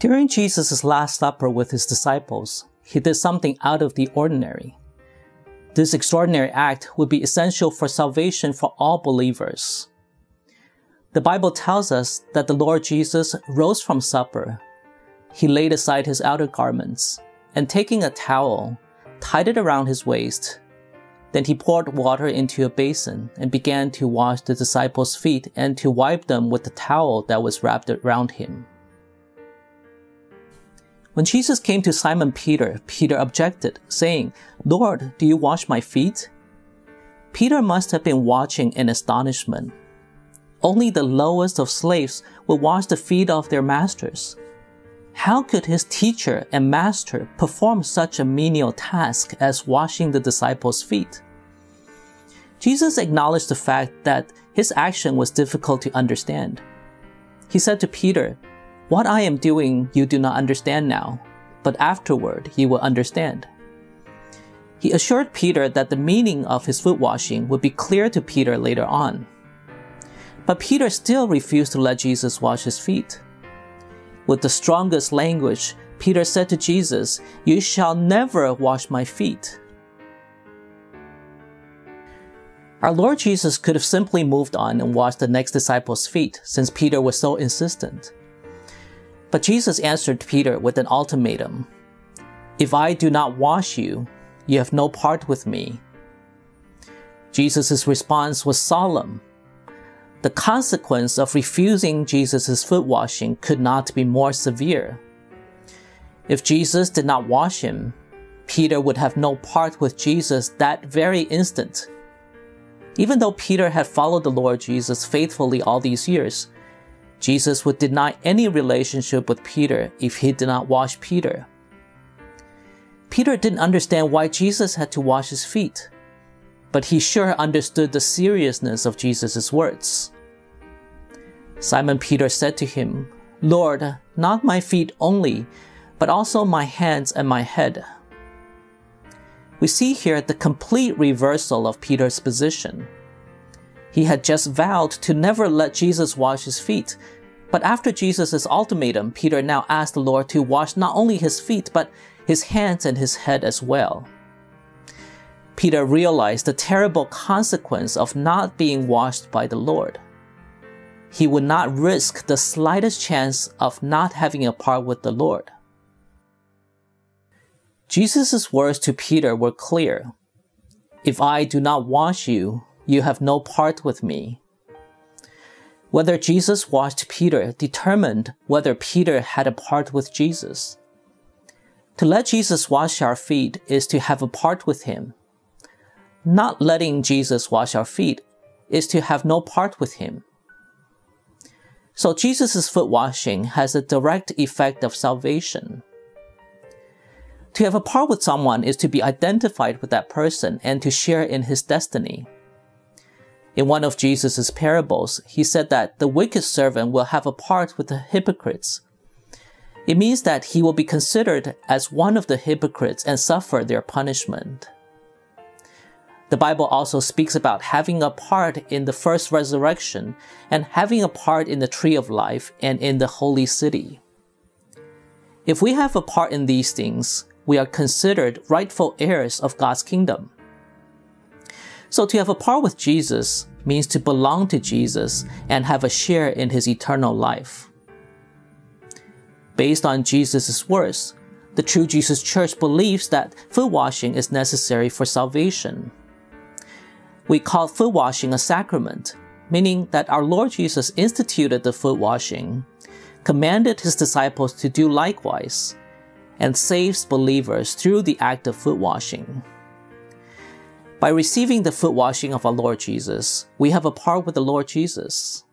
During Jesus' Last Supper with his disciples, he did something out of the ordinary. This extraordinary act would be essential for salvation for all believers. The Bible tells us that the Lord Jesus rose from supper. He laid aside his outer garments, and taking a towel, tied it around his waist. Then he poured water into a basin and began to wash the disciples' feet and to wipe them with the towel that was wrapped around him. When Jesus came to Simon Peter, Peter objected, saying, Lord, do you wash my feet? Peter must have been watching in astonishment. Only the lowest of slaves would wash the feet of their masters. How could his teacher and master perform such a menial task as washing the disciples' feet? Jesus acknowledged the fact that his action was difficult to understand. He said to Peter, what I am doing you do not understand now, but afterward you will understand. He assured Peter that the meaning of his foot washing would be clear to Peter later on. But Peter still refused to let Jesus wash his feet. With the strongest language, Peter said to Jesus, You shall never wash my feet. Our Lord Jesus could have simply moved on and washed the next disciple's feet since Peter was so insistent. But Jesus answered Peter with an ultimatum If I do not wash you, you have no part with me. Jesus' response was solemn. The consequence of refusing Jesus' foot washing could not be more severe. If Jesus did not wash him, Peter would have no part with Jesus that very instant. Even though Peter had followed the Lord Jesus faithfully all these years, Jesus would deny any relationship with Peter if he did not wash Peter. Peter didn't understand why Jesus had to wash his feet, but he sure understood the seriousness of Jesus' words. Simon Peter said to him, Lord, not my feet only, but also my hands and my head. We see here the complete reversal of Peter's position. He had just vowed to never let Jesus wash his feet. But after Jesus' ultimatum, Peter now asked the Lord to wash not only his feet, but his hands and his head as well. Peter realized the terrible consequence of not being washed by the Lord. He would not risk the slightest chance of not having a part with the Lord. Jesus' words to Peter were clear. If I do not wash you, you have no part with me. Whether Jesus washed Peter determined whether Peter had a part with Jesus. To let Jesus wash our feet is to have a part with him. Not letting Jesus wash our feet is to have no part with him. So Jesus' foot washing has a direct effect of salvation. To have a part with someone is to be identified with that person and to share in his destiny. In one of Jesus' parables, he said that the wicked servant will have a part with the hypocrites. It means that he will be considered as one of the hypocrites and suffer their punishment. The Bible also speaks about having a part in the first resurrection and having a part in the tree of life and in the holy city. If we have a part in these things, we are considered rightful heirs of God's kingdom. So to have a part with Jesus means to belong to Jesus and have a share in his eternal life. Based on Jesus' words, the True Jesus Church believes that foot washing is necessary for salvation. We call foot washing a sacrament, meaning that our Lord Jesus instituted the foot washing, commanded his disciples to do likewise, and saves believers through the act of foot washing. By receiving the foot washing of our Lord Jesus, we have a part with the Lord Jesus.